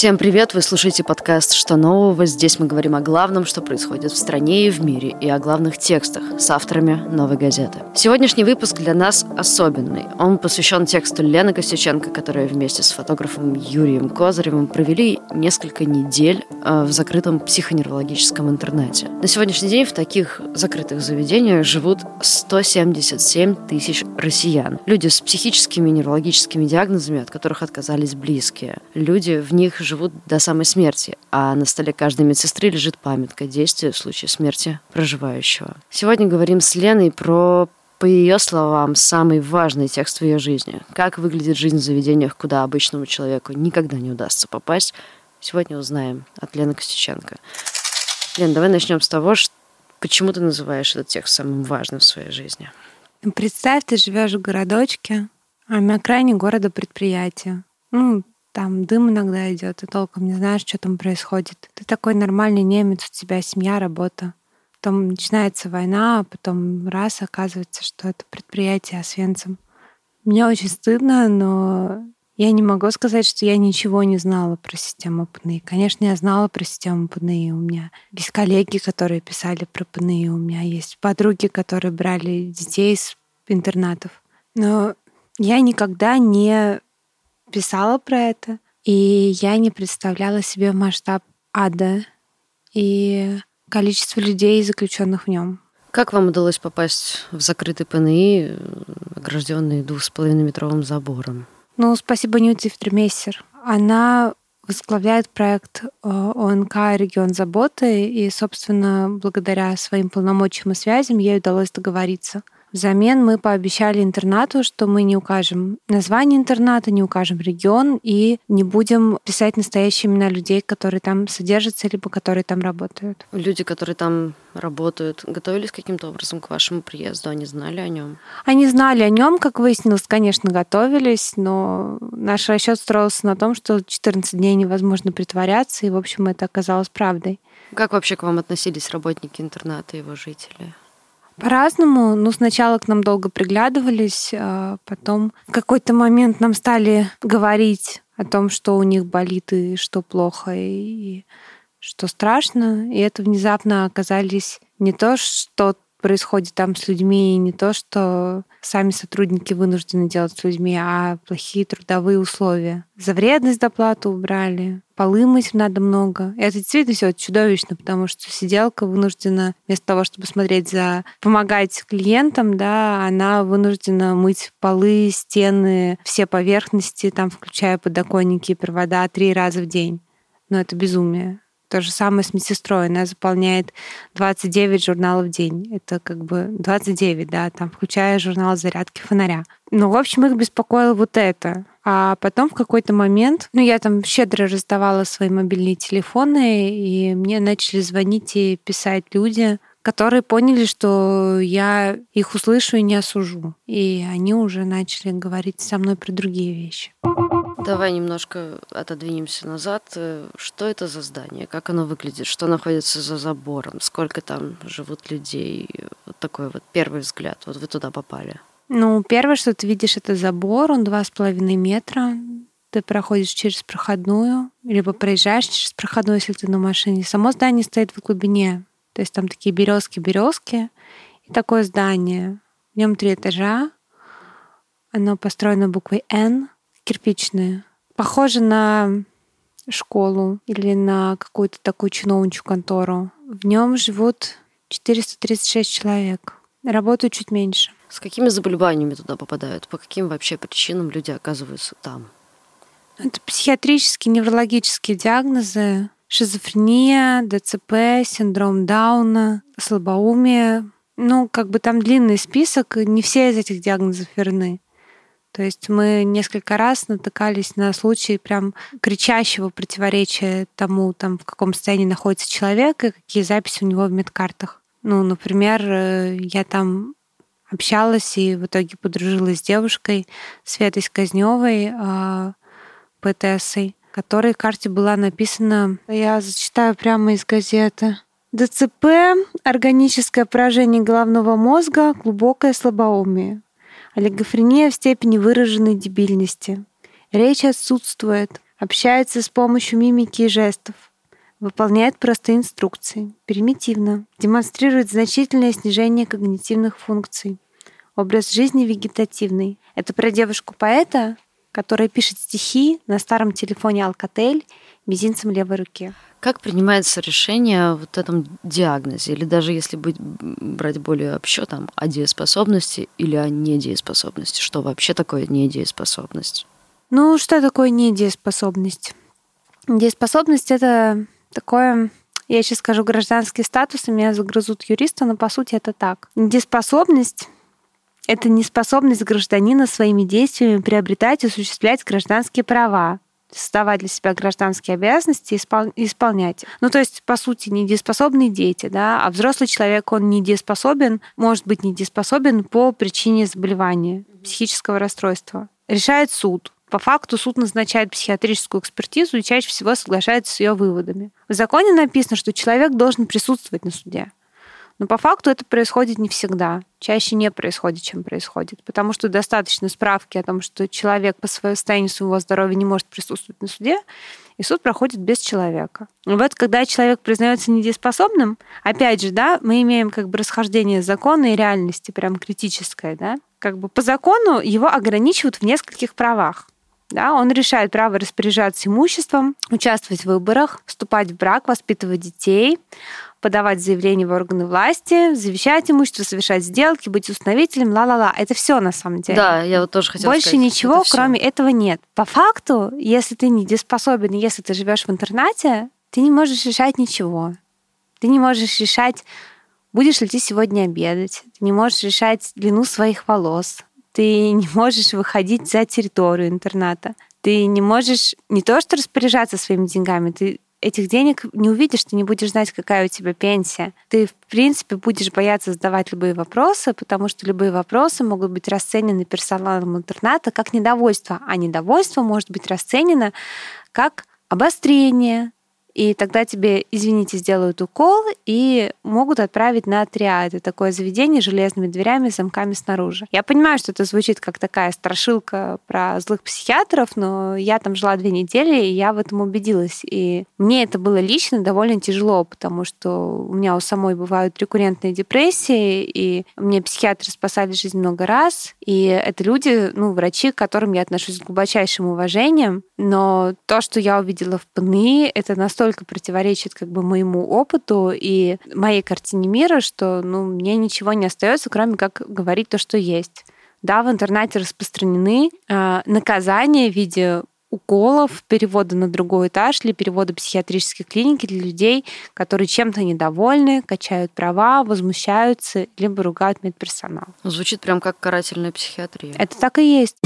Всем привет! Вы слушаете подкаст «Что нового?». Здесь мы говорим о главном, что происходит в стране и в мире, и о главных текстах с авторами «Новой газеты». Сегодняшний выпуск для нас особенный. Он посвящен тексту Лены Костюченко, которая вместе с фотографом Юрием Козыревым провели несколько недель э, в закрытом психоневрологическом интернете. На сегодняшний день в таких закрытых заведениях живут 177 тысяч россиян. Люди с психическими и неврологическими диагнозами, от которых отказались близкие. Люди в них до самой смерти, а на столе каждой медсестры лежит памятка действия в случае смерти проживающего. Сегодня говорим с Леной про по ее словам, самый важный текст в ее жизни. Как выглядит жизнь в заведениях, куда обычному человеку никогда не удастся попасть, сегодня узнаем от Лены Костюченко. Лен, давай начнем с того, что, почему ты называешь этот текст самым важным в своей жизни. Представь, ты живешь в городочке, а на окраине города предприятие. Ну, там дым иногда идет, ты толком не знаешь, что там происходит. Ты такой нормальный немец, у тебя семья, работа. Потом начинается война, а потом раз оказывается, что это предприятие Освенцим. Мне очень стыдно, но я не могу сказать, что я ничего не знала про систему ПНИ. Конечно, я знала про систему ПНИ. У меня есть коллеги, которые писали про ПНИ. У меня есть подруги, которые брали детей из интернатов. Но я никогда не писала про это, и я не представляла себе масштаб ада и количество людей, заключенных в нем. Как вам удалось попасть в закрытый ПНИ, огражденный двух с половиной метровым забором? Ну, спасибо Нюте Фтремейсер. Она возглавляет проект э, ОНК «Регион заботы», и, собственно, благодаря своим полномочиям и связям ей удалось договориться — Взамен мы пообещали интернату, что мы не укажем название интерната, не укажем регион и не будем писать настоящие имена людей, которые там содержатся, либо которые там работают. Люди, которые там работают, готовились каким-то образом к вашему приезду? Они знали о нем? Они знали о нем, как выяснилось, конечно, готовились, но наш расчет строился на том, что 14 дней невозможно притворяться, и, в общем, это оказалось правдой. Как вообще к вам относились работники интерната и его жители? По-разному. Ну, сначала к нам долго приглядывались, а потом в какой-то момент нам стали говорить о том, что у них болит и что плохо, и что страшно. И это внезапно оказались не то, что происходит там с людьми, не то, что сами сотрудники вынуждены делать с людьми, а плохие трудовые условия. За вредность доплату убрали, полы мыть надо много. И это действительно все чудовищно, потому что сиделка вынуждена вместо того, чтобы смотреть за, помогать клиентам, да, она вынуждена мыть полы, стены, все поверхности, там, включая подоконники и провода, три раза в день. Но это безумие. То же самое с медсестрой. Она заполняет 29 журналов в день. Это как бы 29, да, там, включая журнал зарядки фонаря. Ну, в общем, их беспокоило вот это. А потом в какой-то момент, ну, я там щедро раздавала свои мобильные телефоны, и мне начали звонить и писать люди, которые поняли, что я их услышу и не осужу. И они уже начали говорить со мной про другие вещи. Давай немножко отодвинемся назад. Что это за здание? Как оно выглядит? Что находится за забором? Сколько там живут людей? Вот такой вот первый взгляд. Вот вы туда попали. Ну, первое, что ты видишь, это забор. Он два с половиной метра. Ты проходишь через проходную, либо проезжаешь через проходную, если ты на машине. Само здание стоит в глубине. То есть там такие березки-березки. И такое здание. В нем три этажа. Оно построено буквой «Н», кирпичные. Похоже на школу или на какую-то такую чиновничью контору. В нем живут 436 человек. Работают чуть меньше. С какими заболеваниями туда попадают? По каким вообще причинам люди оказываются там? Это психиатрические, неврологические диагнозы. Шизофрения, ДЦП, синдром Дауна, слабоумие. Ну, как бы там длинный список, не все из этих диагнозов верны. То есть мы несколько раз натыкались на случаи прям кричащего противоречия тому, там, в каком состоянии находится человек и какие записи у него в медкартах. Ну, например, э, я там общалась и в итоге подружилась с девушкой Светой Сказневой, а, ПТСой, которой карте была написана, я зачитаю прямо из газеты. ДЦП, органическое поражение головного мозга, глубокое слабоумие олигофрения в степени выраженной дебильности. Речь отсутствует. общается с помощью мимики и жестов, выполняет простые инструкции, примитивно, демонстрирует значительное снижение когнитивных функций, образ жизни вегетативный. Это про девушку-поэта, которая пишет стихи на старом телефоне Alcatel мизинцем левой руки. Как принимается решение о вот этом диагнозе? Или даже если быть, брать более общо, там, о дееспособности или о недееспособности? Что вообще такое недееспособность? Ну, что такое недееспособность? Дееспособность — это такое я сейчас скажу гражданский статус, и меня загрызут юристы, но по сути это так. Недееспособность — это неспособность гражданина своими действиями приобретать и осуществлять гражданские права, создавать для себя гражданские обязанности и исполнять. Ну, то есть, по сути, недееспособные дети, да, а взрослый человек, он недееспособен, может быть недееспособен по причине заболевания, психического расстройства. Решает суд. По факту суд назначает психиатрическую экспертизу и чаще всего соглашается с ее выводами. В законе написано, что человек должен присутствовать на суде. Но по факту это происходит не всегда. Чаще не происходит, чем происходит. Потому что достаточно справки о том, что человек по своему состоянию своего здоровья не может присутствовать на суде, и суд проходит без человека. Вот когда человек признается недееспособным, опять же, да, мы имеем как бы расхождение закона и реальности, прям критическое, да, как бы по закону его ограничивают в нескольких правах. Да, он решает право распоряжаться имуществом, участвовать в выборах, вступать в брак, воспитывать детей, подавать заявления в органы власти, завещать имущество, совершать сделки, быть установителем, ла-ла-ла. Это все на самом деле. Да, я вот тоже хотела Больше сказать, ничего, это кроме этого, нет. По факту, если ты недееспособен, если ты живешь в интернате, ты не можешь решать ничего. Ты не можешь решать, будешь ли ты сегодня обедать. Ты не можешь решать длину своих волос ты не можешь выходить за территорию интерната. Ты не можешь не то что распоряжаться своими деньгами, ты этих денег не увидишь, ты не будешь знать, какая у тебя пенсия. Ты, в принципе, будешь бояться задавать любые вопросы, потому что любые вопросы могут быть расценены персоналом интерната как недовольство, а недовольство может быть расценено как обострение, и тогда тебе, извините, сделают укол и могут отправить на триад. Это такое заведение с железными дверями, замками снаружи. Я понимаю, что это звучит как такая страшилка про злых психиатров, но я там жила две недели, и я в этом убедилась. И мне это было лично довольно тяжело, потому что у меня у самой бывают рекуррентные депрессии, и мне психиатры спасали жизнь много раз. И это люди, ну, врачи, к которым я отношусь с глубочайшим уважением. Но то, что я увидела в ПНИ, это настолько настолько противоречит как бы моему опыту и моей картине мира, что ну, мне ничего не остается, кроме как говорить то, что есть. Да, в интернете распространены э, наказания в виде уколов, перевода на другой этаж или перевода психиатрической клиники для людей, которые чем-то недовольны, качают права, возмущаются, либо ругают медперсонал. Звучит прям как карательная психиатрия. Это так и есть.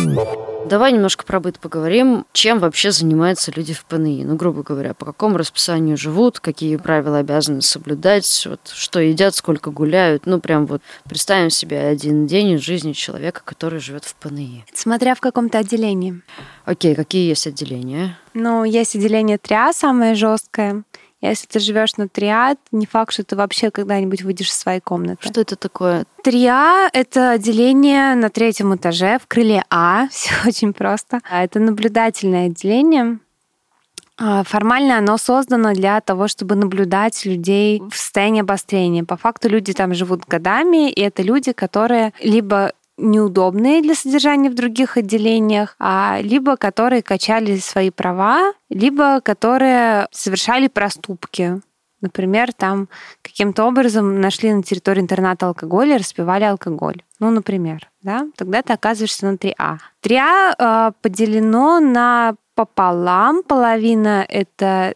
Давай немножко про быт поговорим. Чем вообще занимаются люди в ПНИ? Ну, грубо говоря, по какому расписанию живут, какие правила обязаны соблюдать, вот, что едят, сколько гуляют. Ну, прям вот представим себе один день из жизни человека, который живет в ПНИ. Смотря в каком-то отделении. Окей, какие есть отделения? Ну, есть отделение ТРИА, самое жесткое. Если ты живешь на триад, не факт, что ты вообще когда-нибудь выйдешь из своей комнаты. Что это такое? Триа — это отделение на третьем этаже в крыле А. Все очень просто. А Это наблюдательное отделение. А, формально оно создано для того, чтобы наблюдать людей в состоянии обострения. По факту люди там живут годами, и это люди, которые либо неудобные для содержания в других отделениях, а либо которые качали свои права, либо которые совершали проступки. Например, там каким-то образом нашли на территории интерната алкоголь и распивали алкоголь. Ну, например, да, тогда ты оказываешься на 3А. 3А э, поделено на пополам. Половина — это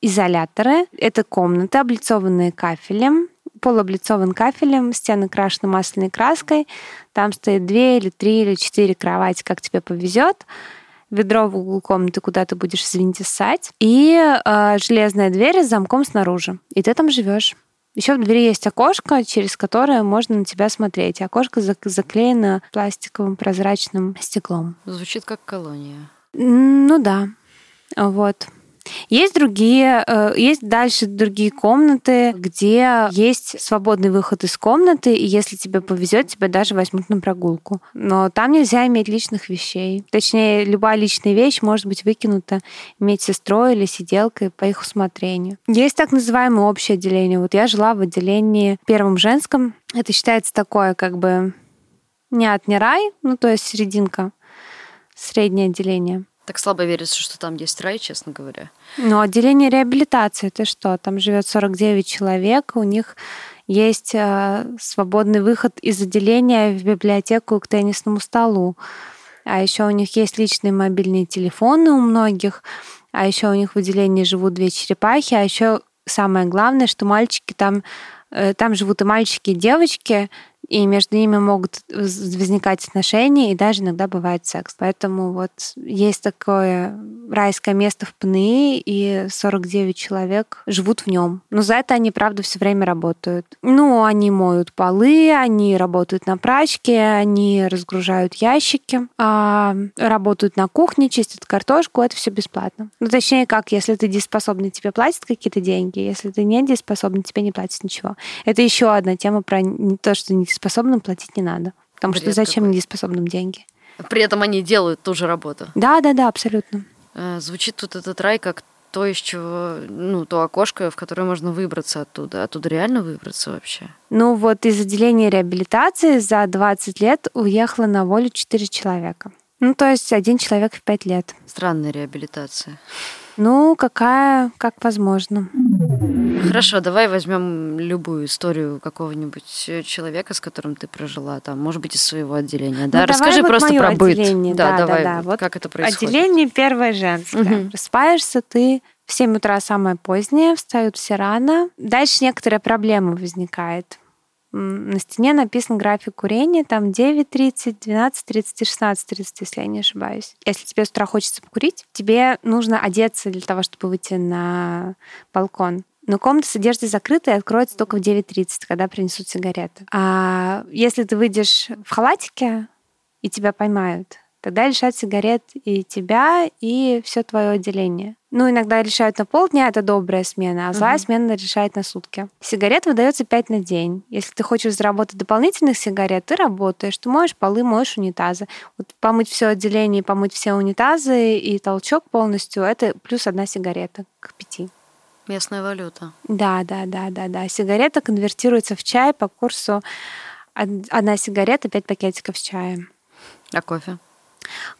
изоляторы, это комнаты, облицованные кафелем, пол облицован кафелем, стены крашены масляной краской, там стоит две или три или четыре кровати, как тебе повезет ведро в углу комнаты, куда ты будешь, извините, ссать, и э, железная дверь с замком снаружи. И ты там живешь. Еще в двери есть окошко, через которое можно на тебя смотреть. Окошко заклеено пластиковым прозрачным стеклом. Звучит как колония. Ну да. Вот. Есть другие, э, есть дальше другие комнаты, где есть свободный выход из комнаты, и если тебе повезет, тебя даже возьмут на прогулку. Но там нельзя иметь личных вещей. Точнее, любая личная вещь может быть выкинута медсестрой или сиделкой по их усмотрению. Есть так называемое общее отделение. Вот я жила в отделении первом женском. Это считается такое, как бы не от не рай, ну то есть серединка, среднее отделение. Так слабо верится, что там есть рай, честно говоря. Ну, отделение реабилитации, ты что? Там живет 49 человек, у них есть э, свободный выход из отделения в библиотеку к теннисному столу. А еще у них есть личные мобильные телефоны у многих. А еще у них в отделении живут две черепахи. А еще самое главное, что мальчики там, э, там живут и мальчики, и девочки, и между ними могут возникать отношения, и даже иногда бывает секс. Поэтому вот есть такое райское место в ПНИ, и 49 человек живут в нем. Но за это они, правда, все время работают. Ну, они моют полы, они работают на прачке, они разгружают ящики, а работают на кухне, чистят картошку, это все бесплатно. Ну, точнее, как, если ты дееспособный, тебе платят какие-то деньги, если ты не дееспособный, тебе не платят ничего. Это еще одна тема про то, что не недееспособным платить не надо. Потому Бред что зачем какой. недееспособным деньги? При этом они делают ту же работу. Да, да, да, абсолютно. Э, звучит тут этот рай как то, из чего, ну, то окошко, в которое можно выбраться оттуда. Оттуда реально выбраться вообще? Ну, вот из отделения реабилитации за 20 лет уехало на волю 4 человека. Ну, то есть один человек в 5 лет. Странная реабилитация. Ну, какая, как возможно. Хорошо, давай возьмем любую историю какого-нибудь человека, с которым ты прожила, там, может быть, из своего отделения. Ну, да, расскажи вот просто про быт. Отделение. Да, да, давай, да, да. Вот как это происходит. Отделение первое женское. Угу. Просыпаешься ты в 7 утра самое позднее, встают все рано. Дальше некоторая проблема возникает на стене написан график курения, там 9.30, 12.30 и 16.30, если я не ошибаюсь. Если тебе с утра хочется покурить, тебе нужно одеться для того, чтобы выйти на балкон. Но комната с одеждой закрыта и откроется только в 9.30, когда принесут сигареты. А если ты выйдешь в халатике, и тебя поймают, тогда лишат сигарет и тебя, и все твое отделение. Ну, иногда решают на полдня, это добрая смена, а злая угу. смена решает на сутки. Сигарет выдается 5 на день. Если ты хочешь заработать дополнительных сигарет, ты работаешь, ты моешь полы, моешь унитазы. Вот помыть все отделение, помыть все унитазы и толчок полностью, это плюс одна сигарета к пяти. Местная валюта. Да, да, да, да, да. Сигарета конвертируется в чай по курсу одна сигарета, пять пакетиков чаем. А кофе?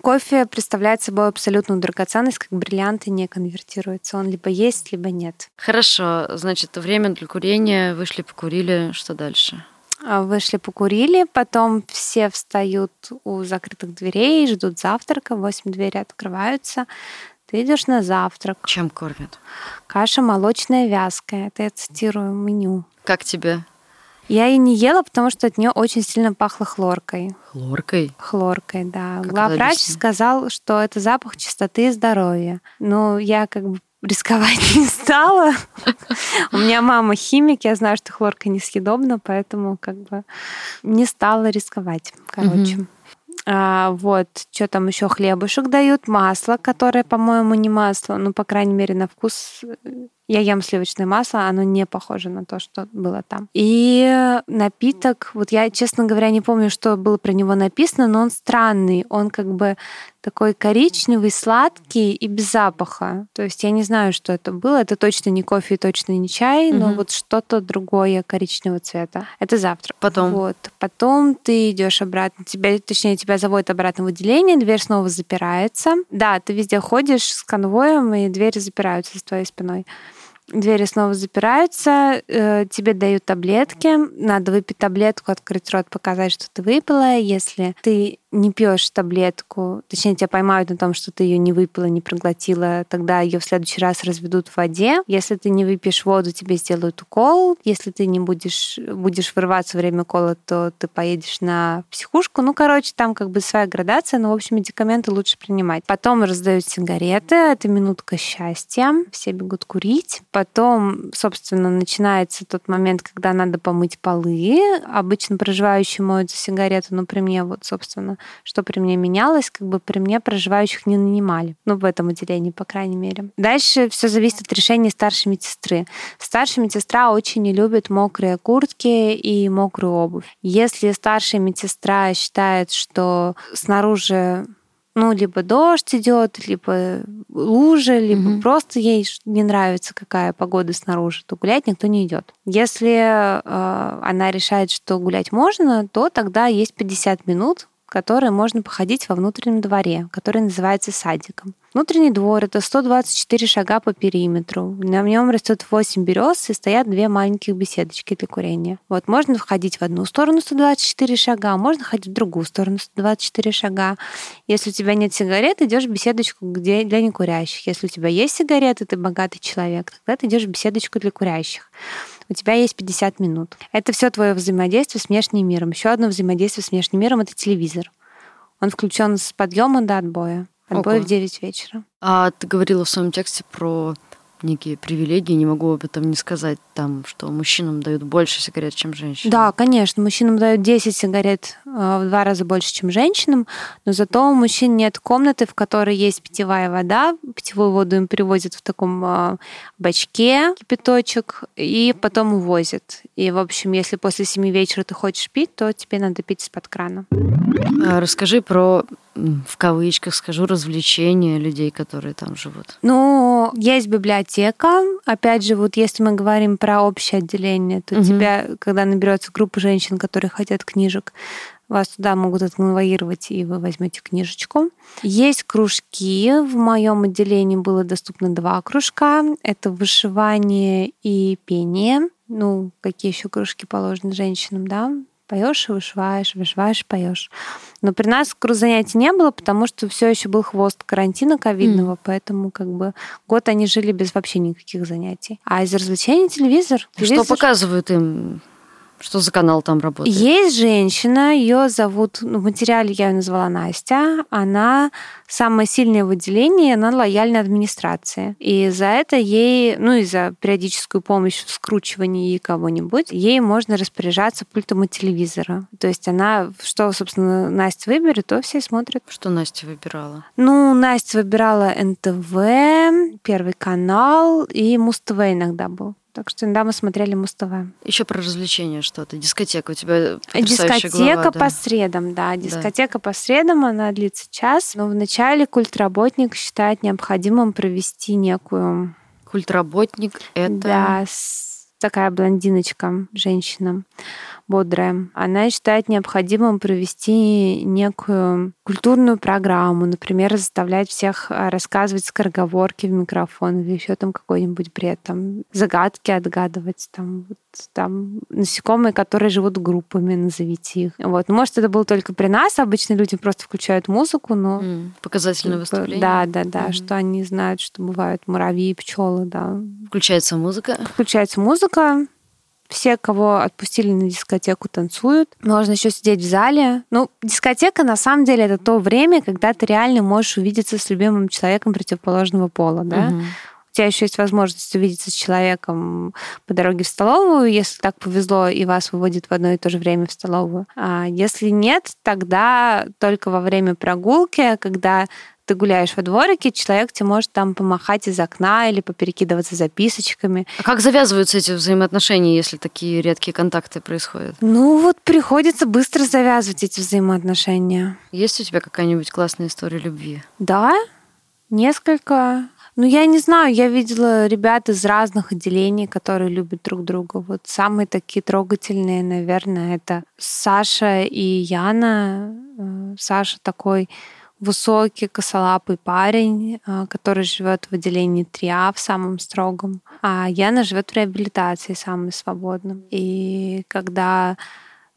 Кофе представляет собой абсолютную драгоценность, как бриллианты не конвертируется. Он либо есть, либо нет. Хорошо, значит, время для курения, вышли, покурили, что дальше? А, вышли, покурили, потом все встают у закрытых дверей, ждут завтрака, восемь двери открываются, ты идешь на завтрак. Чем кормят? Каша молочная вязкая. Это я цитирую меню. Как тебе? Я и не ела, потому что от нее очень сильно пахло хлоркой. Хлоркой? Хлоркой, да. Как Главврач сказал, что это запах чистоты и здоровья. Ну, я как бы рисковать не стала. У меня мама химик, я знаю, что хлорка несъедобна, поэтому как бы не стала рисковать. Короче. А, вот, что там еще хлебушек дают, масло, которое, по-моему, не масло, ну, по крайней мере, на вкус я ем сливочное масло, оно не похоже на то, что было там. И напиток, вот я, честно говоря, не помню, что было про него написано, но он странный. Он как бы такой коричневый, сладкий и без запаха. То есть я не знаю, что это было. Это точно не кофе и точно не чай, угу. но вот что-то другое коричневого цвета. Это завтра. Потом? Вот. Потом ты идешь обратно. Тебя, точнее, тебя заводят обратно в отделение, дверь снова запирается. Да, ты везде ходишь с конвоем, и двери запираются за твоей спиной двери снова запираются, э, тебе дают таблетки, надо выпить таблетку, открыть рот, показать, что ты выпила. Если ты не пьешь таблетку, точнее, тебя поймают на том, что ты ее не выпила, не проглотила, тогда ее в следующий раз разведут в воде. Если ты не выпьешь воду, тебе сделают укол. Если ты не будешь, будешь вырываться во время укола, то ты поедешь на психушку. Ну, короче, там как бы своя градация, но, в общем, медикаменты лучше принимать. Потом раздают сигареты, это минутка счастья, все бегут курить. Потом, собственно, начинается тот момент, когда надо помыть полы. Обычно проживающие моют за сигарету, но при мне вот, собственно, что при мне менялось, как бы при мне проживающих не нанимали. Ну, в этом отделении, по крайней мере. Дальше все зависит от решения старшей медсестры. Старшая медсестра очень не любит мокрые куртки и мокрую обувь. Если старшая медсестра считает, что снаружи ну, либо дождь идет, либо лужа, либо угу. просто ей не нравится, какая погода снаружи, то гулять никто не идет. Если э, она решает, что гулять можно, то тогда есть 50 минут, которые можно походить во внутреннем дворе, который называется садиком. Внутренний двор — это 124 шага по периметру. На нем растет 8 берез и стоят две маленьких беседочки для курения. Вот можно входить в одну сторону 124 шага, можно ходить в другую сторону 124 шага. Если у тебя нет сигарет, идешь в беседочку где для некурящих. Если у тебя есть сигареты, ты богатый человек, тогда ты идешь в беседочку для курящих у тебя есть 50 минут. Это все твое взаимодействие с внешним миром. Еще одно взаимодействие с внешним миром это телевизор. Он включен с подъема до отбоя. Отбой Ого. в 9 вечера. А ты говорила в своем тексте про некие привилегии, не могу об этом не сказать, там, что мужчинам дают больше сигарет, чем женщинам. Да, конечно, мужчинам дают 10 сигарет э, в два раза больше, чем женщинам, но зато у мужчин нет комнаты, в которой есть питьевая вода, питьевую воду им привозят в таком э, бачке, кипяточек, и потом увозят. И, в общем, если после 7 вечера ты хочешь пить, то тебе надо пить из-под крана. А расскажи про в кавычках скажу, развлечения людей, которые там живут? Ну, есть библиотека. Опять же, вот если мы говорим про общее отделение, то угу. тебя, когда наберется группа женщин, которые хотят книжек, вас туда могут отконвоировать, и вы возьмете книжечку. Есть кружки. В моем отделении было доступно два кружка. Это вышивание и пение. Ну, какие еще кружки положены женщинам, да? Поешь и вышиваешь, вышиваешь, поешь. Но при нас занятий не было, потому что все еще был хвост карантина ковидного, mm. поэтому как бы год они жили без вообще никаких занятий. А из развлечений телевизор. телевизор... Что показывают им? Что за канал там работает? Есть женщина, ее зовут, ну, в материале я ее назвала Настя. Она самая сильная в отделении, она лояльна администрации. И за это ей, ну и за периодическую помощь в скручивании кого-нибудь, ей можно распоряжаться пультом от телевизора. То есть она, что, собственно, Настя выберет, то все смотрят. Что Настя выбирала? Ну, Настя выбирала НТВ, Первый канал и Муз-ТВ иногда был. Так что иногда мы смотрели Муз-ТВ. Еще про развлечения что-то. Дискотека у тебя Дискотека глава, да? по средам, да. Дискотека да. по средам, она длится час. Но вначале культработник считает необходимым провести некую... Культработник — это... Да, такая блондиночка, женщина бодрая, она считает необходимым провести некую культурную программу, например, заставлять всех а, рассказывать скороговорки в микрофон или еще там какой-нибудь бред, там загадки отгадывать, там, вот, там насекомые, которые живут группами, назовите их. Вот. Может, это было только при нас, обычно люди просто включают музыку, но... Mm, показательное выступление. Да, да, да, mm-hmm. что они знают, что бывают муравьи и пчелы, да. Включается музыка? Включается музыка, все, кого отпустили на дискотеку, танцуют. Можно еще сидеть в зале. Ну, дискотека на самом деле это то время, когда ты реально можешь увидеться с любимым человеком противоположного пола, да. Угу. У тебя еще есть возможность увидеться с человеком по дороге в столовую, если так повезло и вас выводит в одно и то же время в столовую. А если нет, тогда только во время прогулки, когда ты гуляешь во дворике, человек тебе может там помахать из окна или поперекидываться записочками. А как завязываются эти взаимоотношения, если такие редкие контакты происходят? Ну вот приходится быстро завязывать эти взаимоотношения. Есть у тебя какая-нибудь классная история любви? Да, несколько. Ну, я не знаю, я видела ребят из разных отделений, которые любят друг друга. Вот самые такие трогательные, наверное, это Саша и Яна. Э, Саша такой высокий, косолапый парень, а, который живет в отделении 3А в самом строгом, а Яна живет в реабилитации самым свободным. И когда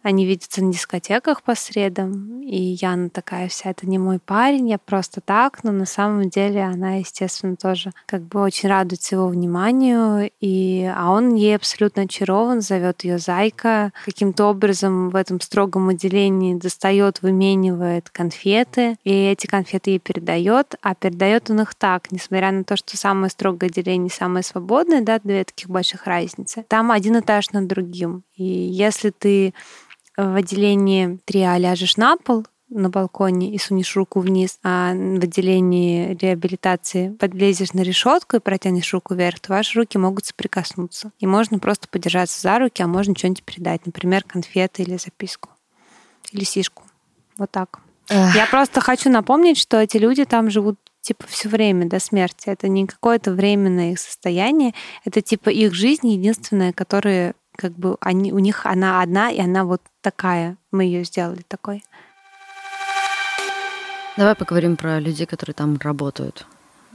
они видятся на дискотеках по средам, и Яна такая вся, это не мой парень, я просто так, но на самом деле она, естественно, тоже как бы очень радуется его вниманию, и, а он ей абсолютно очарован, зовет ее Зайка, каким-то образом в этом строгом отделении достает, выменивает конфеты, и эти конфеты ей передает, а передает он их так, несмотря на то, что самое строгое отделение самое свободное, да, две таких больших разницы, там один этаж над другим. И если ты в отделении 3А ляжешь на пол, на балконе и сунешь руку вниз, а в отделении реабилитации подлезешь на решетку и протянешь руку вверх, то ваши руки могут соприкоснуться. И можно просто подержаться за руки, а можно что-нибудь передать, например, конфеты или записку, или сишку. Вот так. Эх. Я просто хочу напомнить, что эти люди там живут типа все время до смерти. Это не какое-то временное их состояние, это типа их жизнь единственная, которая как бы они, у них она одна, и она вот такая. Мы ее сделали такой. Давай поговорим про людей, которые там работают.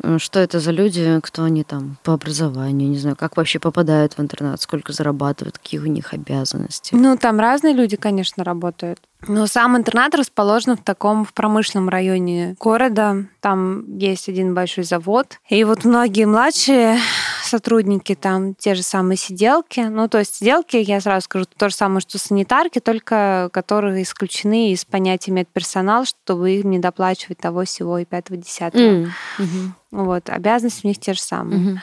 Э, что это за люди, кто они там по образованию, не знаю, как вообще попадают в интернат, сколько зарабатывают, какие у них обязанности? Ну, там разные люди, конечно, работают. Но сам интернат расположен в таком в промышленном районе города. Там есть один большой завод. И вот многие младшие сотрудники там те же самые сиделки. Ну, то есть сиделки, я сразу скажу, то же самое, что санитарки, только которые исключены из понятия медперсонал, чтобы им не доплачивать того, всего и пятого, десятого. Mm. Вот, обязанности у них те же самые. Mm-hmm.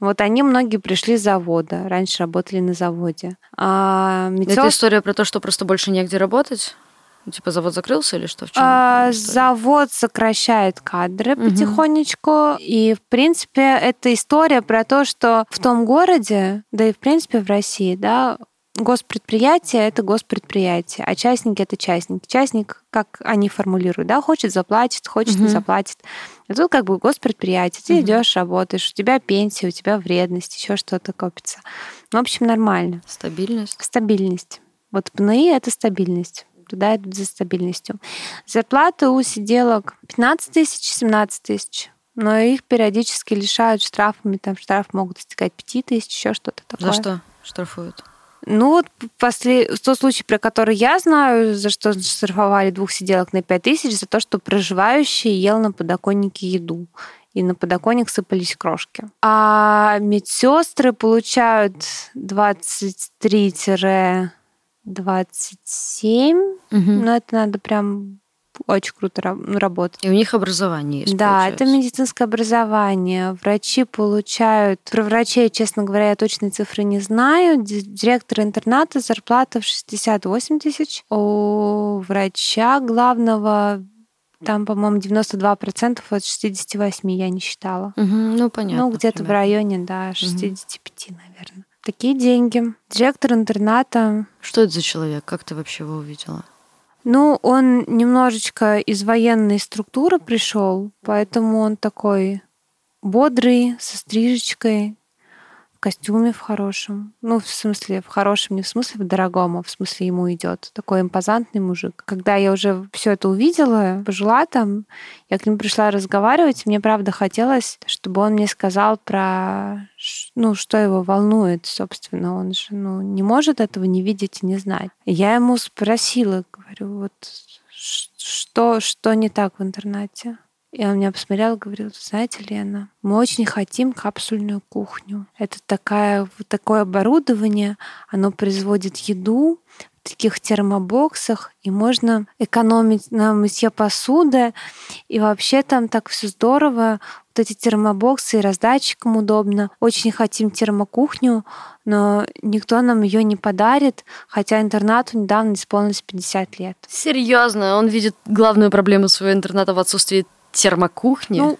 Вот они многие пришли с завода, раньше работали на заводе. А медсестр... Это история про то, что просто больше негде работать? Ну, типа завод закрылся или что? В чем а, завод сокращает кадры угу. потихонечку. И, в принципе, это история про то, что в том городе, да и, в принципе, в России, да, Госпредприятие — это госпредприятие, а частники — это частник. Частник, как они формулируют, да, хочет заплатит, хочет угу. не заплатит. А тут как бы госпредприятие. Ты угу. идешь, работаешь, у тебя пенсия, у тебя вредность, еще что-то копится. В общем, нормально. Стабильность. Стабильность. Вот ПНИ — это стабильность туда идут за стабильностью. Зарплата у сиделок 15 тысяч, 17 тысяч. Но их периодически лишают штрафами. Там штраф могут достигать 5 тысяч, еще что-то такое. За что штрафуют? Ну вот после, тот случай, про который я знаю, за что штрафовали двух сиделок на 5 тысяч, за то, что проживающий ел на подоконнике еду и на подоконник сыпались крошки. А медсестры получают 23 27. Угу. Но это надо прям очень круто ну, работать. И у них образование есть, Да, получается. это медицинское образование. Врачи получают... Про врачей, честно говоря, я точные цифры не знаю. Директор интерната зарплата в 68 тысяч. У врача главного там, по-моему, 92% от 68 я не считала. Угу, ну, понятно. Ну, где-то в районе, да, 65, угу. наверное. Такие деньги. Директор интерната. Что это за человек? Как ты вообще его увидела? Ну, он немножечко из военной структуры пришел, поэтому он такой бодрый, со стрижечкой, в костюме в хорошем. Ну, в смысле, в хорошем, не в смысле в дорогом, а в смысле ему идет. Такой импозантный мужик. Когда я уже все это увидела, пожила там, я к нему пришла разговаривать, мне правда хотелось, чтобы он мне сказал про, ну, что его волнует, собственно. Он же, ну, не может этого не видеть и не знать. Я ему спросила, говорю, вот что, что не так в интернате? И он меня посмотрел и говорил, знаете, Лена, мы очень хотим капсульную кухню. Это такая, такое оборудование, оно производит еду в таких термобоксах, и можно экономить на мытье посуды. И вообще там так все здорово. Вот эти термобоксы и раздатчикам удобно. Очень хотим термокухню, но никто нам ее не подарит, хотя интернату недавно исполнилось 50 лет. Серьезно, он видит главную проблему своего интерната в отсутствии термокухни. Ну,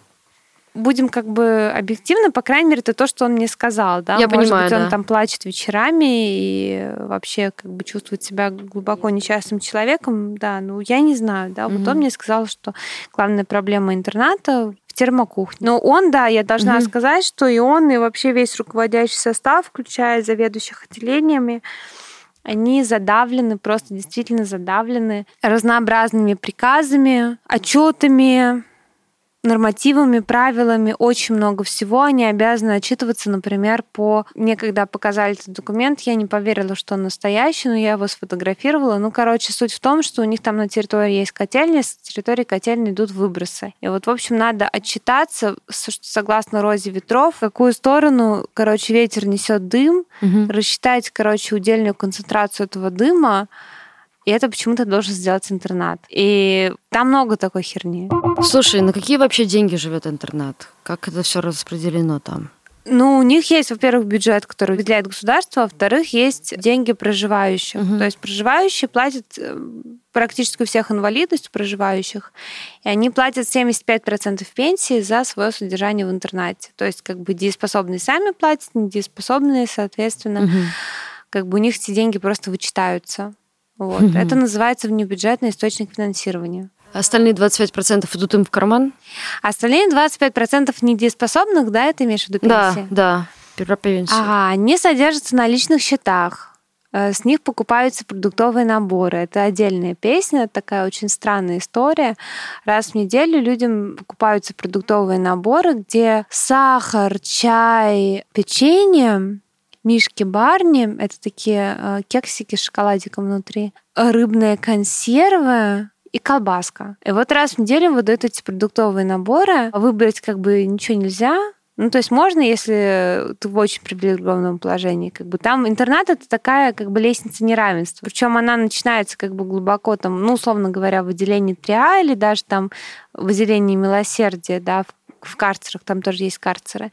будем как бы объективно, по крайней мере, это то, что он мне сказал, да. Я Может понимаю, быть, да. он там плачет вечерами и вообще как бы чувствует себя глубоко несчастным человеком, да. Ну, я не знаю, да. Вот угу. он мне сказал, что главная проблема интерната в термокухне. Но он, да, я должна угу. сказать, что и он, и вообще весь руководящий состав, включая заведующих отделениями, они задавлены, просто действительно задавлены разнообразными приказами, отчетами, нормативами, правилами, очень много всего. Они обязаны отчитываться, например, по... Мне когда показали этот документ, я не поверила, что он настоящий, но я его сфотографировала. Ну, короче, суть в том, что у них там на территории есть котельня, с территории котельни идут выбросы. И вот, в общем, надо отчитаться, согласно розе ветров, в какую сторону, короче, ветер несет дым, угу. рассчитать, короче, удельную концентрацию этого дыма, и это почему-то должен сделать интернат. И там много такой херни. Слушай, на какие вообще деньги живет интернат? Как это все распределено там? Ну, у них есть, во-первых, бюджет, который выделяет государство, а во-вторых, есть деньги проживающих. Угу. То есть проживающие платят э, практически у всех инвалидность проживающих, и они платят 75% пенсии за свое содержание в интернате. То есть как бы дееспособные сами платят, недееспособные, соответственно, угу. как бы у них эти деньги просто вычитаются. Вот. Угу. Это называется внебюджетный источник финансирования. Остальные 25% идут им в карман? Остальные 25% недееспособных, да, это имеешь в виду пенсии? Да, да, про пенсию. Ага, они содержатся на личных счетах. Э, с них покупаются продуктовые наборы. Это отдельная песня, такая очень странная история. Раз в неделю людям покупаются продуктовые наборы, где сахар, чай, печенье, мишки Барни, это такие э, кексики с шоколадиком внутри, рыбная консерва, и колбаска. И вот раз в неделю выдают эти продуктовые наборы. Выбрать как бы ничего нельзя, ну, то есть можно, если ты в очень привилегированном положении. Как бы там интернат это такая как бы лестница неравенства. Причем она начинается как бы глубоко там, ну, условно говоря, в выделении 3А или даже там в выделении милосердия, да, в в карцерах, там тоже есть карцеры,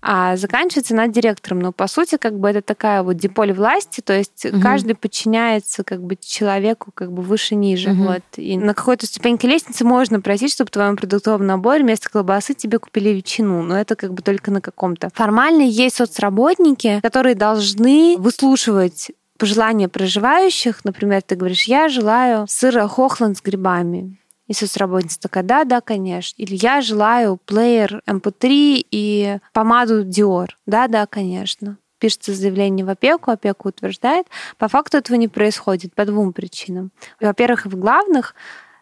а заканчивается над директором. Но, по сути, как бы это такая вот диполь власти, то есть угу. каждый подчиняется как бы человеку как бы выше-ниже. Угу. Вот. И на какой-то ступеньке лестницы можно просить, чтобы в твоем продуктовом наборе вместо колбасы тебе купили ветчину, но это как бы только на каком-то. Формально есть соцработники, которые должны выслушивать пожелания проживающих. Например, ты говоришь, я желаю сыра хохланд с грибами. И соцработница такая, да, да, конечно. Или я желаю плеер MP3 и помаду Dior. Да, да, конечно. Пишется заявление в опеку, опека утверждает. По факту этого не происходит по двум причинам. Во-первых, в главных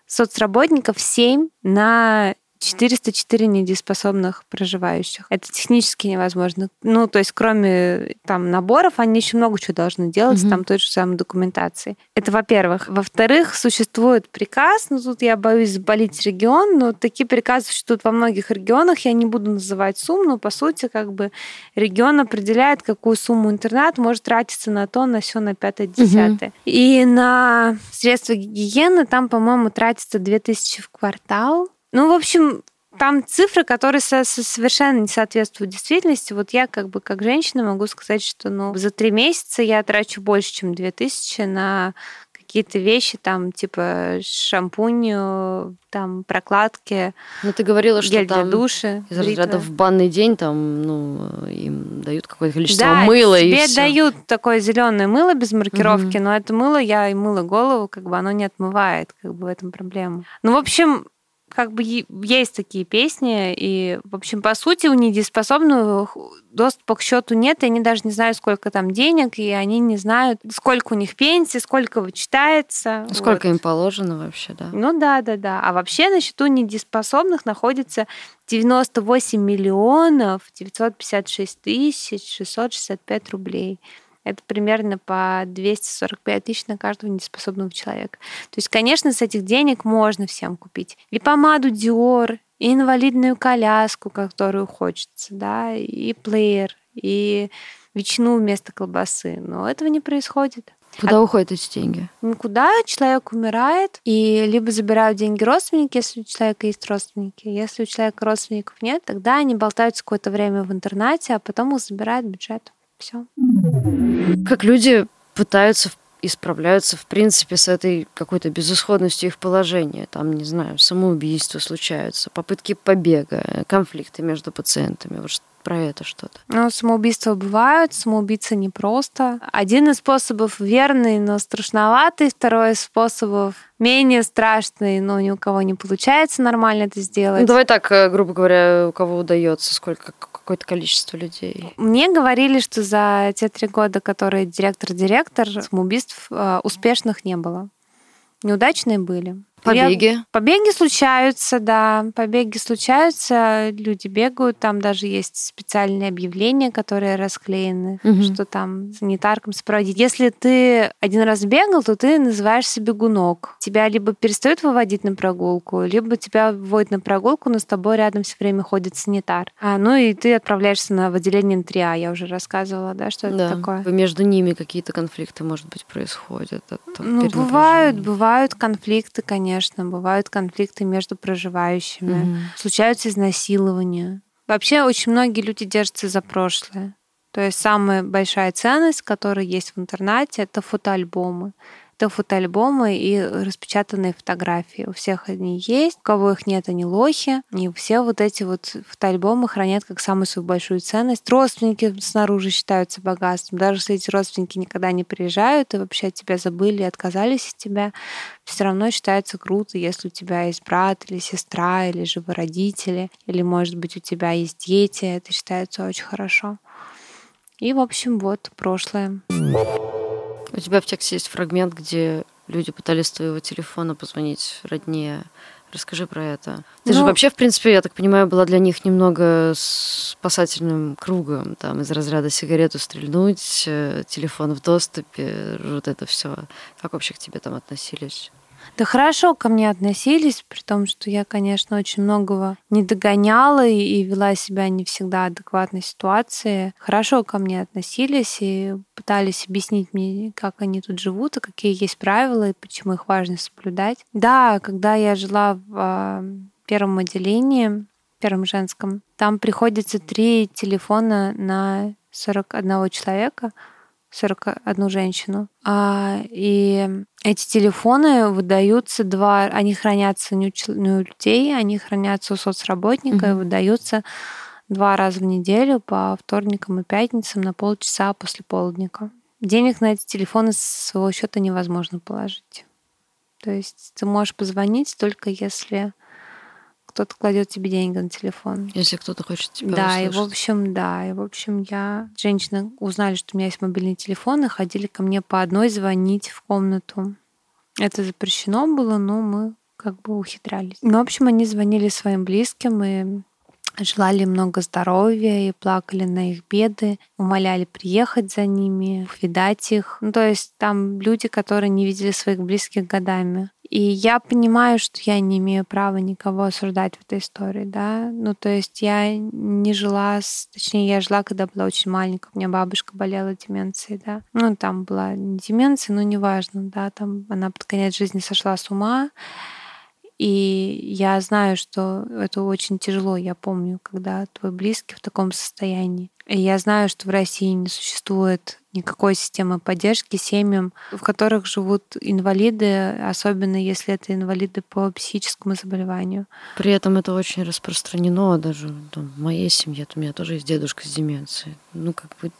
соцработников 7 на 404 недееспособных проживающих. Это технически невозможно. Ну, то есть, кроме там наборов, они еще много чего должны делать, угу. там той же самой документации. Это во-первых. Во-вторых, существует приказ, ну, тут я боюсь заболеть регион, но такие приказы существуют во многих регионах, я не буду называть сумму, но, по сути, как бы регион определяет, какую сумму интернат может тратиться на то, на все, на пятое, десятое. Угу. И на средства гигиены там, по-моему, тратится 2000 в квартал, ну, в общем, там цифры, которые совершенно не соответствуют действительности. Вот я как бы как женщина могу сказать, что ну, за три месяца я трачу больше, чем 2000 на какие-то вещи, там, типа шампунь, там, прокладки. Ну, ты говорила, что гель там для души. Из разряда в банный день там, ну, им дают какое-то количество да, мыла тебе и все. дают такое зеленое мыло без маркировки, угу. но это мыло, я и мыла голову, как бы оно не отмывает, как бы в этом проблема. Ну, в общем, как бы есть такие песни, и, в общем, по сути, у недееспособных доступа к счету нет, и они даже не знают, сколько там денег, и они не знают, сколько у них пенсии, сколько вычитается. Сколько вот. им положено вообще, да? Ну да, да, да. А вообще на счету недееспособных находится 98 миллионов 956 тысяч 665 рублей. Это примерно по 245 тысяч на каждого неспособного человека. То есть, конечно, с этих денег можно всем купить. И помаду Dior, и инвалидную коляску, которую хочется, да, и плеер, и ветчину вместо колбасы. Но этого не происходит. Куда а... уходят эти деньги? Никуда. Человек умирает, и либо забирают деньги родственники, если у человека есть родственники. Если у человека родственников нет, тогда они болтаются какое-то время в интернате, а потом их забирает бюджет. Все. Как люди пытаются и справляются, в принципе, с этой какой-то безысходностью их положения. Там, не знаю, самоубийства случаются, попытки побега, конфликты между пациентами. Вот про это что-то? Ну, самоубийства бывают, самоубийца непросто. Один из способов верный, но страшноватый, второй из способов менее страшный, но ни у кого не получается нормально это сделать. Ну, давай так, э, грубо говоря, у кого удается, сколько какое-то количество людей? Мне говорили, что за те три года, которые директор-директор, самоубийств э, успешных не было. Неудачные были. Побеги. Побеги случаются, да. Побеги случаются, люди бегают, там даже есть специальные объявления, которые расклеены, угу. что там санитаркам сопроводить. Если ты один раз бегал, то ты называешься бегунок. Тебя либо перестают выводить на прогулку, либо тебя вводят на прогулку, но с тобой рядом все время ходит санитар. А, ну и ты отправляешься на выделение НТРИА, я уже рассказывала, да, что да. это такое. Между ними какие-то конфликты, может быть, происходят. Ну, бывают, бывают конфликты, конечно конечно, бывают конфликты между проживающими, угу. случаются изнасилования. Вообще очень многие люди держатся за прошлое. То есть самая большая ценность, которая есть в интернате, это фотоальбомы. Это фотоальбомы и распечатанные фотографии. У всех они есть, у кого их нет, они лохи. И все вот эти вот фотоальбомы хранят как самую свою большую ценность. Родственники снаружи считаются богатством. Даже если эти родственники никогда не приезжают и вообще от тебя забыли, отказались от тебя, все равно считается круто, если у тебя есть брат или сестра, или живы родители, или, может быть, у тебя есть дети. Это считается очень хорошо. И, в общем, вот прошлое. У тебя в тексте есть фрагмент, где люди пытались с твоего телефона позвонить роднее. Расскажи про это. Ты ну, же вообще, в принципе, я так понимаю, была для них немного спасательным кругом, там, из разряда сигарету стрельнуть, э, телефон в доступе, вот это все. Как вообще к тебе там относились? Да хорошо ко мне относились, при том, что я, конечно, очень многого не догоняла и вела себя не всегда адекватной ситуации. Хорошо ко мне относились и пытались объяснить мне, как они тут живут и какие есть правила и почему их важно соблюдать. Да, когда я жила в а, первом отделении, первом женском, там приходится три телефона на 41 человека, 41 женщину. А, и эти телефоны выдаются два, они хранятся не у, людей, они хранятся у соцработника mm-hmm. и выдаются два раза в неделю по вторникам и пятницам на полчаса после полдника. Денег на эти телефоны с своего счета невозможно положить. То есть ты можешь позвонить только если кто-то кладет тебе деньги на телефон. Если кто-то хочет тебя Да, услышать. и в общем, да, и в общем я... Женщины узнали, что у меня есть мобильный телефон, и ходили ко мне по одной звонить в комнату. Это запрещено было, но мы как бы ухитрялись. Ну, в общем, они звонили своим близким и желали много здоровья и плакали на их беды, умоляли приехать за ними, увидать их. Ну, то есть там люди, которые не видели своих близких годами. И я понимаю, что я не имею права никого осуждать в этой истории, да. Ну, то есть я не жила, с... точнее, я жила, когда была очень маленькая. У меня бабушка болела деменцией, да. Ну, там была не деменция, но неважно, да. Там она под конец жизни сошла с ума. И я знаю, что это очень тяжело. Я помню, когда твой близкий в таком состоянии. И я знаю, что в России не существует никакой системы поддержки семьям, в которых живут инвалиды, особенно если это инвалиды по психическому заболеванию. При этом это очень распространено даже там, в моей семье. У меня тоже есть дедушка с деменцией. Ну, как бы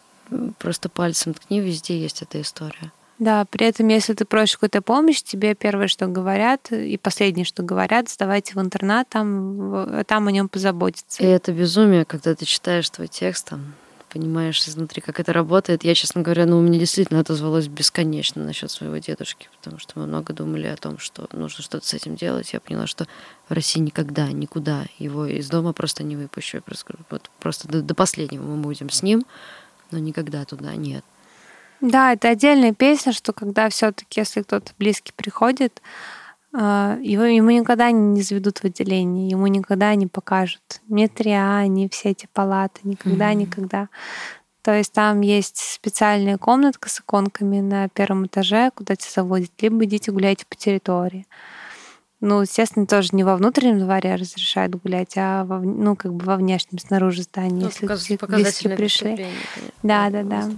просто пальцем ткни, везде есть эта история. Да, при этом, если ты просишь какую-то помощь, тебе первое, что говорят, и последнее, что говорят, сдавайте в интернат, там, там о нем позаботиться. И это безумие, когда ты читаешь твой текст, там, понимаешь изнутри, как это работает. Я, честно говоря, ну, у меня действительно отозвалось бесконечно насчет своего дедушки, потому что мы много думали о том, что нужно что-то с этим делать. Я поняла, что в России никогда, никуда его из дома просто не выпущу. Просто, вот, просто до, до последнего мы будем с ним, но никогда туда нет. Да, это отдельная песня, что когда все-таки, если кто-то близкий приходит, а, его, ему никогда не заведут в отделение, ему никогда не покажут ни триа, ни все эти палаты, никогда, mm-hmm. никогда. То есть там есть специальная комнатка с иконками на первом этаже, куда тебя заводят, либо идите гуляйте по территории. Ну, естественно, тоже не во внутреннем дворе разрешают гулять, а во, ну, как бы во внешнем, снаружи здания, ну, если показ, близкие пришли. Да, да, да.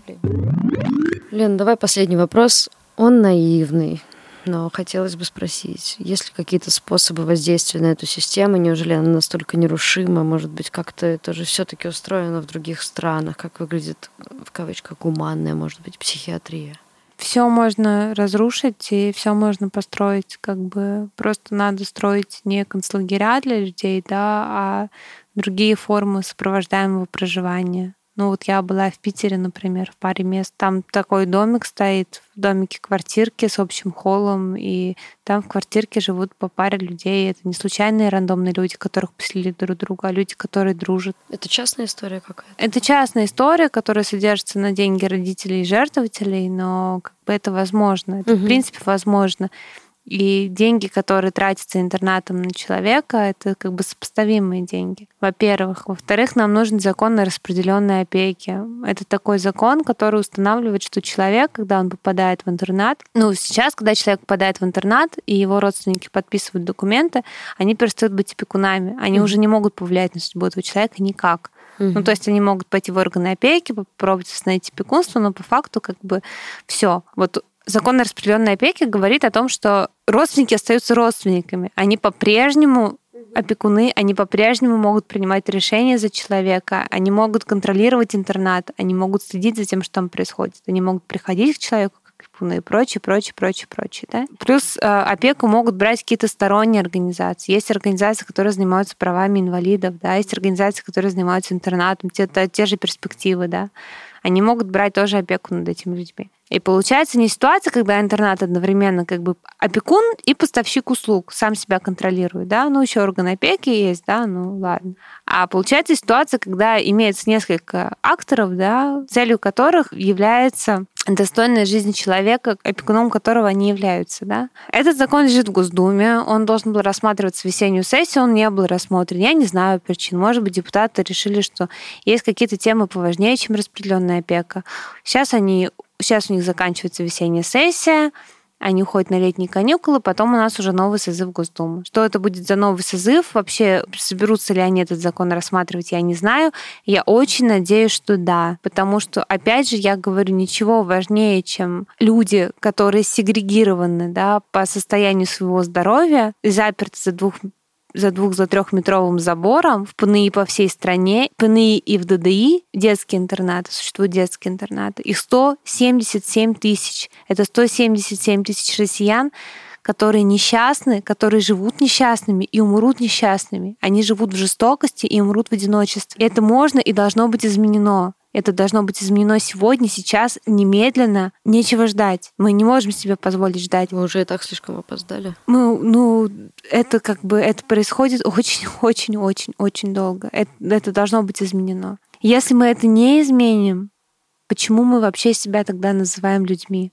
Лен, давай последний вопрос. Он наивный, но хотелось бы спросить, есть ли какие-то способы воздействия на эту систему? Неужели она настолько нерушима? Может быть, как-то это же все-таки устроено в других странах? Как выглядит, в кавычках, гуманная, может быть, психиатрия? Все можно разрушить и все можно построить, как бы просто надо строить не концлагеря для людей, да, а другие формы сопровождаемого проживания. Ну вот я была в Питере, например, в паре мест. Там такой домик стоит, в домике квартирки с общим холлом, и там в квартирке живут по паре людей. Это не случайные рандомные люди, которых поселили друг друга, а люди, которые дружат. Это частная история какая-то? Это частная история, которая содержится на деньги родителей и жертвователей, но как бы это возможно. Это, угу. в принципе, возможно. И деньги, которые тратятся интернатом на человека, это как бы сопоставимые деньги. Во-первых. Во-вторых, нам нужен закон о распределенной опеке. Это такой закон, который устанавливает, что человек, когда он попадает в интернат, ну, сейчас, когда человек попадает в интернат, и его родственники подписывают документы, они перестают быть опекунами. Они mm-hmm. уже не могут повлиять на судьбу этого человека никак. Mm-hmm. Ну, то есть они могут пойти в органы опеки, попробовать установить опекунство, но по факту как бы все. Вот закон о распределенной опеке говорит о том, что родственники остаются родственниками. Они по-прежнему опекуны, они по-прежнему могут принимать решения за человека, они могут контролировать интернат, они могут следить за тем, что там происходит, они могут приходить к человеку как опекуны и прочее, прочее, прочее, прочее. Да? Плюс э, опеку могут брать какие-то сторонние организации. Есть организации, которые занимаются правами инвалидов, да, есть организации, которые занимаются интернатом, те, те же перспективы, да. Они могут брать тоже опеку над этими людьми. И получается не ситуация, когда интернат одновременно как бы опекун и поставщик услуг, сам себя контролирует, да, ну еще орган опеки есть, да, ну ладно. А получается ситуация, когда имеется несколько акторов, да, целью которых является достойная жизни человека, опекуном которого они являются. Да? Этот закон лежит в Госдуме, он должен был рассматриваться в весеннюю сессию, он не был рассмотрен. Я не знаю причин. Может быть, депутаты решили, что есть какие-то темы поважнее, чем распределенная опека. Сейчас они сейчас у них заканчивается весенняя сессия, они уходят на летние каникулы, потом у нас уже новый созыв Госдумы. Что это будет за новый созыв? Вообще, соберутся ли они этот закон рассматривать, я не знаю. Я очень надеюсь, что да. Потому что, опять же, я говорю, ничего важнее, чем люди, которые сегрегированы да, по состоянию своего здоровья, заперты за двух за двух за трехметровым забором в ПНИ по всей стране, ПНИ и в ДДИ детские интернаты, существуют детские интернаты. Их 177 тысяч. Это 177 тысяч россиян, которые несчастны, которые живут несчастными и умрут несчастными. Они живут в жестокости и умрут в одиночестве. Это можно и должно быть изменено. Это должно быть изменено сегодня, сейчас, немедленно. Нечего ждать. Мы не можем себе позволить ждать. Мы уже и так слишком опоздали. Мы, ну, это как бы, это происходит очень-очень-очень-очень долго. Это, это должно быть изменено. Если мы это не изменим, почему мы вообще себя тогда называем людьми?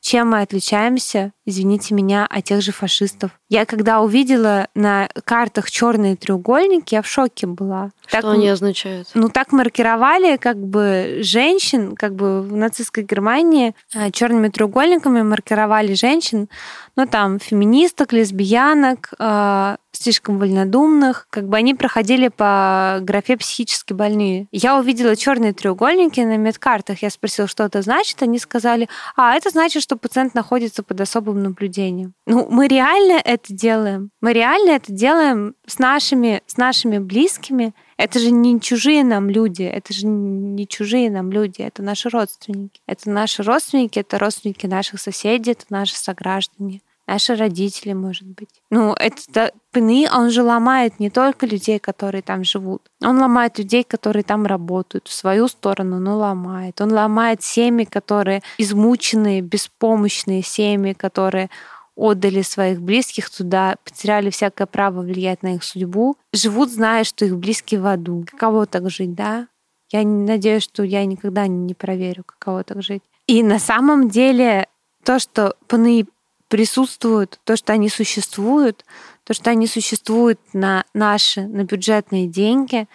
Чем мы отличаемся, извините меня, от тех же фашистов? Я когда увидела на картах черные треугольники, я в шоке была. Что так, они означают? Ну, так маркировали как бы женщин, как бы в нацистской Германии а, черными треугольниками маркировали женщин, ну, там, феминисток, лесбиянок, а, слишком вольнодумных, как бы они проходили по графе психически больные. Я увидела черные треугольники на медкартах. Я спросила, что это значит. Они сказали, а, это значит, что пациент находится под особым наблюдением. Ну, мы реально это делаем. Мы реально это делаем с нашими, с нашими близкими. Это же не чужие нам люди, это же не чужие нам люди, это наши родственники. Это наши родственники, это родственники наших соседей, это наши сограждане наши родители, может быть. Ну, это ПНИ, он же ломает не только людей, которые там живут. Он ломает людей, которые там работают. В свою сторону, но ломает. Он ломает семьи, которые измученные, беспомощные семьи, которые отдали своих близких туда, потеряли всякое право влиять на их судьбу, живут, зная, что их близкие в аду. Каково так жить, да? Я надеюсь, что я никогда не проверю, каково так жить. И на самом деле то, что ПНИ присутствуют, то, что они существуют, то, что они существуют на наши, на бюджетные деньги,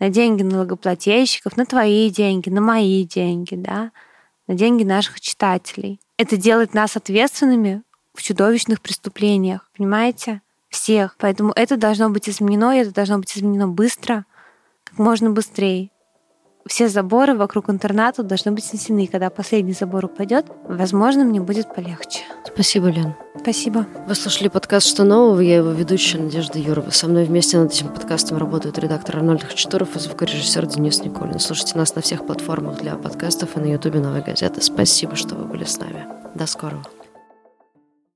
на деньги налогоплательщиков, на твои деньги, на мои деньги, да, на деньги наших читателей. Это делает нас ответственными в чудовищных преступлениях, понимаете? Всех. Поэтому это должно быть изменено, и это должно быть изменено быстро, как можно быстрее все заборы вокруг интерната должны быть снесены. Когда последний забор упадет, возможно, мне будет полегче. Спасибо, Лен. Спасибо. Вы слушали подкаст «Что нового?» Я его ведущая Надежда Юрова. Со мной вместе над этим подкастом работают редактор Арнольд Хачатуров и звукорежиссер Денис Николин. Слушайте нас на всех платформах для подкастов и на ютубе «Новой газеты». Спасибо, что вы были с нами. До скорого.